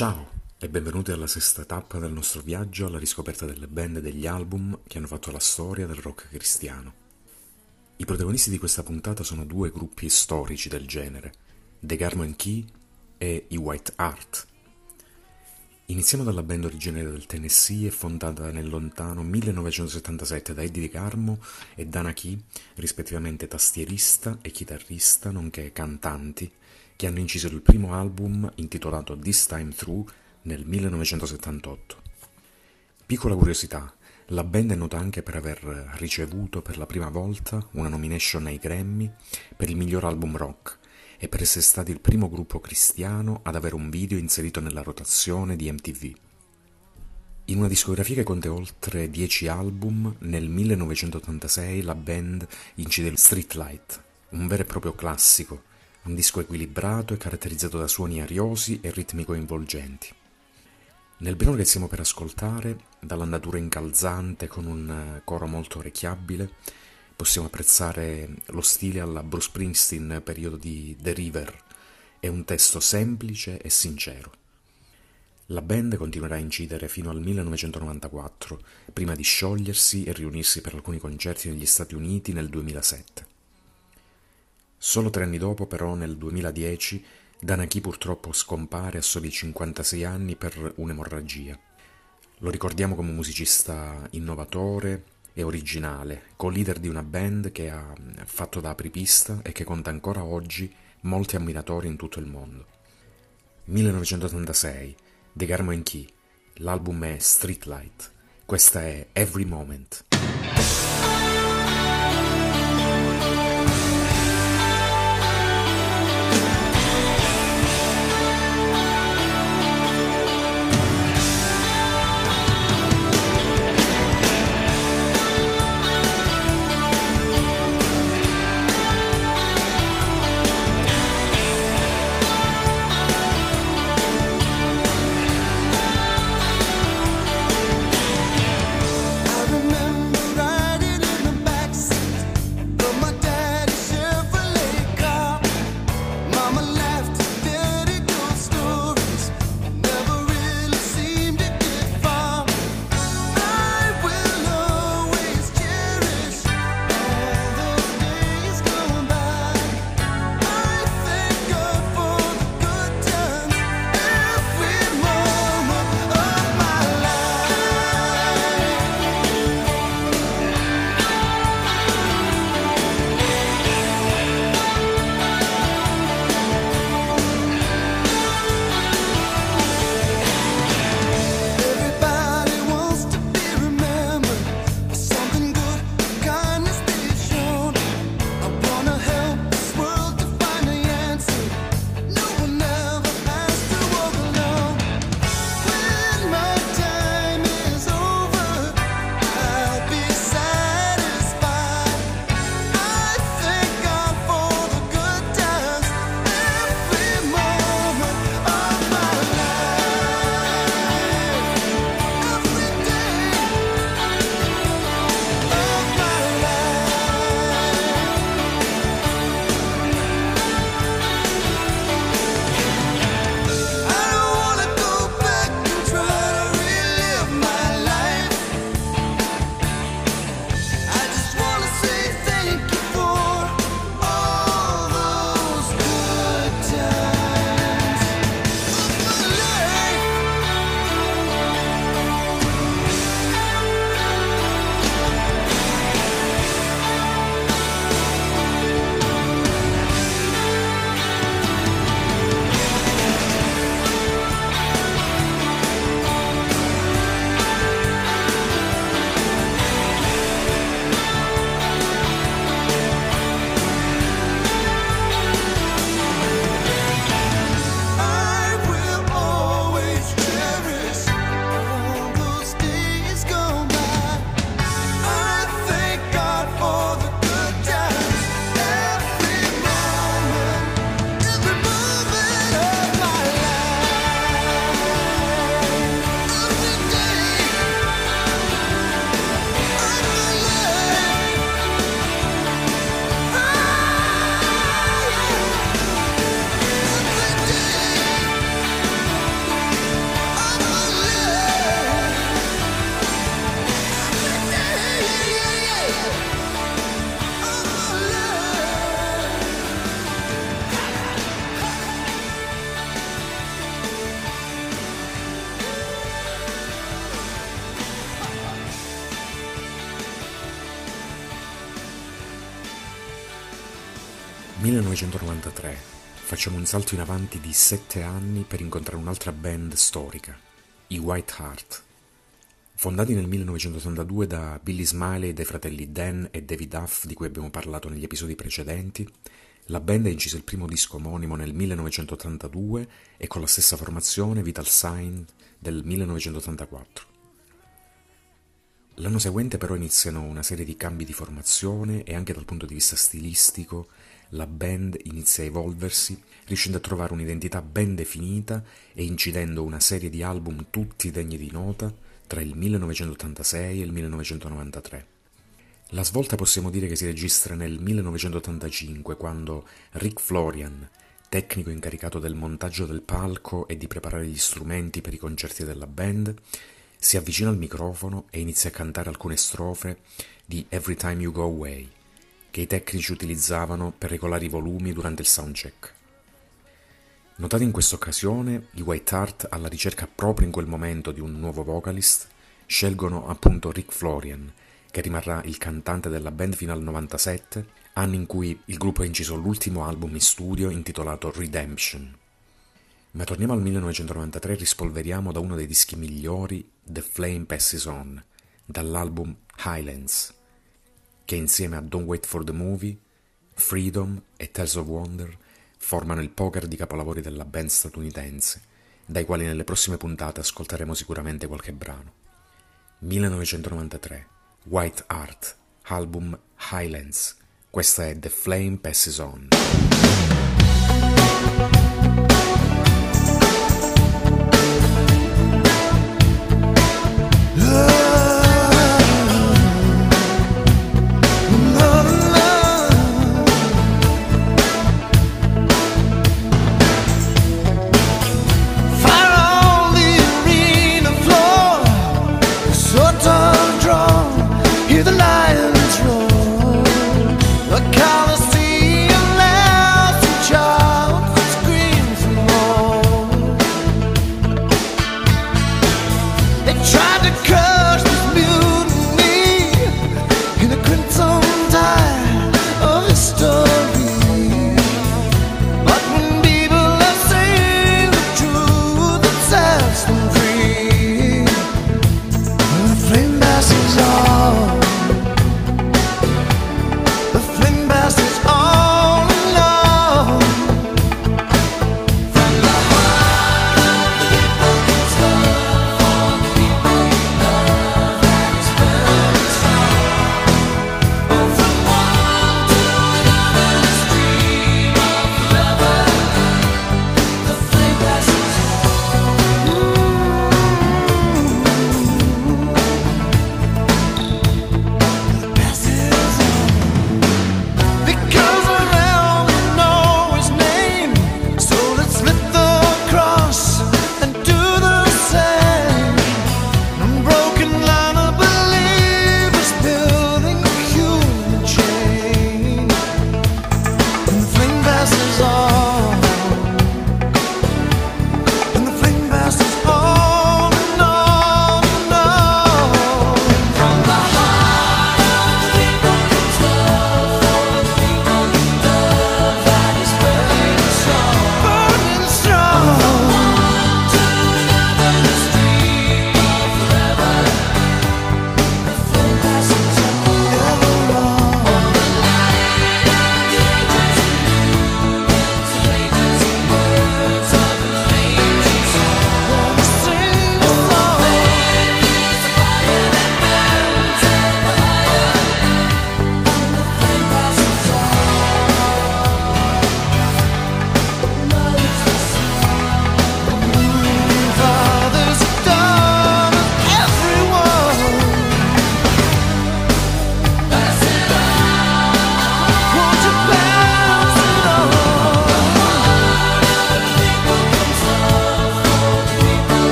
Ciao e benvenuti alla sesta tappa del nostro viaggio alla riscoperta delle band e degli album che hanno fatto la storia del rock cristiano. I protagonisti di questa puntata sono due gruppi storici del genere, The Garment Key e i White Heart. Iniziamo dalla band originaria del Tennessee fondata nel lontano 1977 da Eddie Carmo e Dana Key, rispettivamente tastierista e chitarrista, nonché cantanti, che hanno inciso il primo album intitolato This Time Through nel 1978. Piccola curiosità, la band è nota anche per aver ricevuto per la prima volta una nomination ai Grammy per il miglior album rock e per essere stati il primo gruppo cristiano ad avere un video inserito nella rotazione di MTV. In una discografia che conta oltre 10 album, nel 1986 la band incide Streetlight, un vero e proprio classico, un disco equilibrato e caratterizzato da suoni ariosi e ritmi coinvolgenti. Nel brano che stiamo per ascoltare, dall'andatura incalzante con un eh, coro molto orecchiabile, possiamo apprezzare lo stile alla Bruce Springsteen periodo di The River e un testo semplice e sincero. La band continuerà a incidere fino al 1994, prima di sciogliersi e riunirsi per alcuni concerti negli Stati Uniti nel 2007. Solo tre anni dopo, però, nel 2010, Danaki purtroppo scompare a soli 56 anni per un'emorragia. Lo ricordiamo come musicista innovatore e originale, co-leader di una band che ha fatto da apripista e che conta ancora oggi molti ammiratori in tutto il mondo. 1986, The Garmo Key, l'album è Streetlight, questa è Every Moment. 1993. Facciamo un salto in avanti di sette anni per incontrare un'altra band storica, i White Heart. Fondati nel 1982 da Billy Smiley e dai fratelli Dan e David Huff di cui abbiamo parlato negli episodi precedenti, la band ha inciso il primo disco omonimo nel 1982 e con la stessa formazione Vital Sign del 1984. L'anno seguente però iniziano una serie di cambi di formazione e anche dal punto di vista stilistico la band inizia a evolversi, riuscendo a trovare un'identità ben definita e incidendo una serie di album tutti degni di nota tra il 1986 e il 1993. La svolta possiamo dire che si registra nel 1985 quando Rick Florian, tecnico incaricato del montaggio del palco e di preparare gli strumenti per i concerti della band, si avvicina al microfono e inizia a cantare alcune strofe di Every Time You Go Away che i tecnici utilizzavano per regolare i volumi durante il soundcheck. Notati in questa occasione, i White Heart, alla ricerca proprio in quel momento di un nuovo vocalist, scelgono appunto Rick Florian, che rimarrà il cantante della band fino al 97, anno in cui il gruppo ha inciso l'ultimo album in studio intitolato Redemption. Ma torniamo al 1993 e rispolveriamo da uno dei dischi migliori The Flame Passes On, dall'album Highlands che insieme a Don't Wait for the Movie, Freedom e Tales of Wonder formano il poker di capolavori della band statunitense, dai quali nelle prossime puntate ascolteremo sicuramente qualche brano. 1993, White Art, album Highlands. Questa è The Flame Passes On.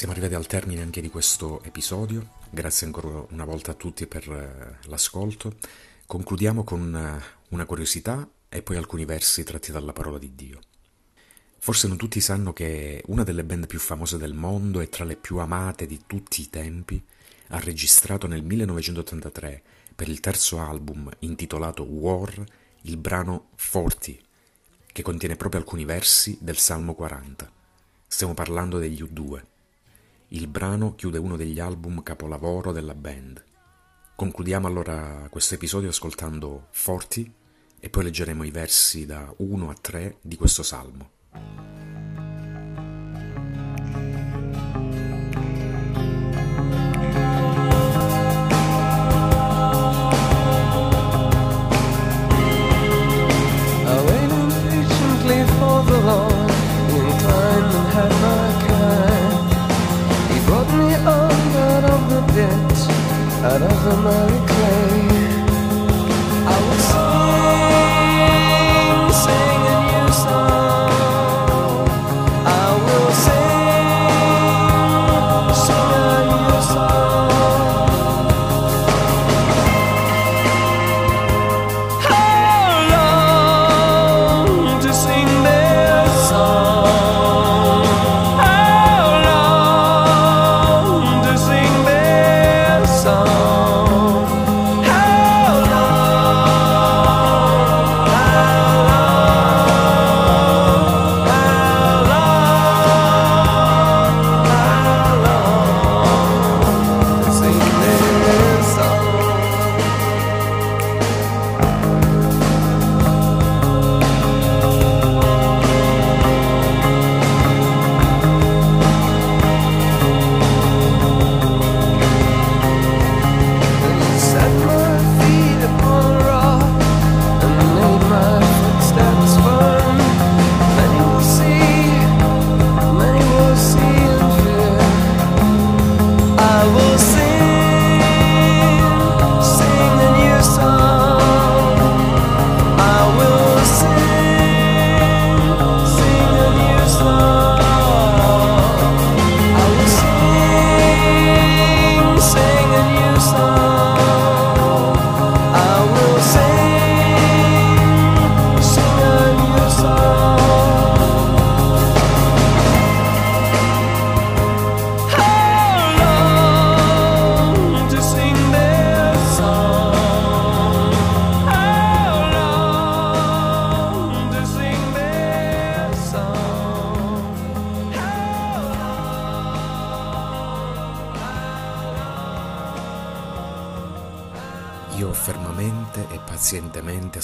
Siamo arrivati al termine anche di questo episodio, grazie ancora una volta a tutti per eh, l'ascolto. Concludiamo con eh, una curiosità e poi alcuni versi tratti dalla parola di Dio. Forse non tutti sanno che una delle band più famose del mondo e tra le più amate di tutti i tempi ha registrato nel 1983 per il terzo album intitolato War il brano Forty, che contiene proprio alcuni versi del Salmo 40. Stiamo parlando degli U2. Il brano chiude uno degli album capolavoro della band. Concludiamo allora questo episodio ascoltando Forti e poi leggeremo i versi da 1 a 3 di questo salmo.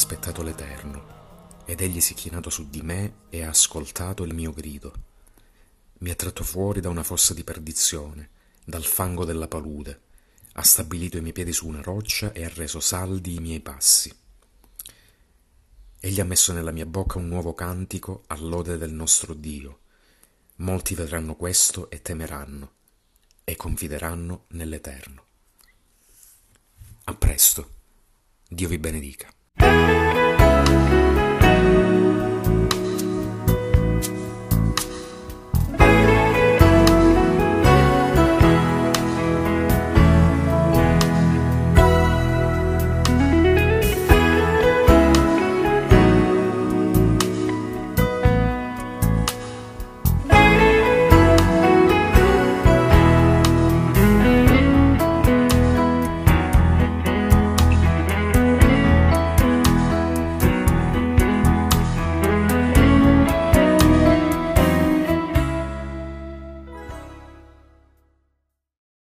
Aspettato l'Eterno, ed egli si è chinato su di me e ha ascoltato il mio grido. Mi ha tratto fuori da una fossa di perdizione, dal fango della palude, ha stabilito i miei piedi su una roccia e ha reso saldi i miei passi. Egli ha messo nella mia bocca un nuovo cantico all'ode del nostro Dio. Molti vedranno questo e temeranno, e confideranno nell'Eterno. A presto. Dio vi benedica. Música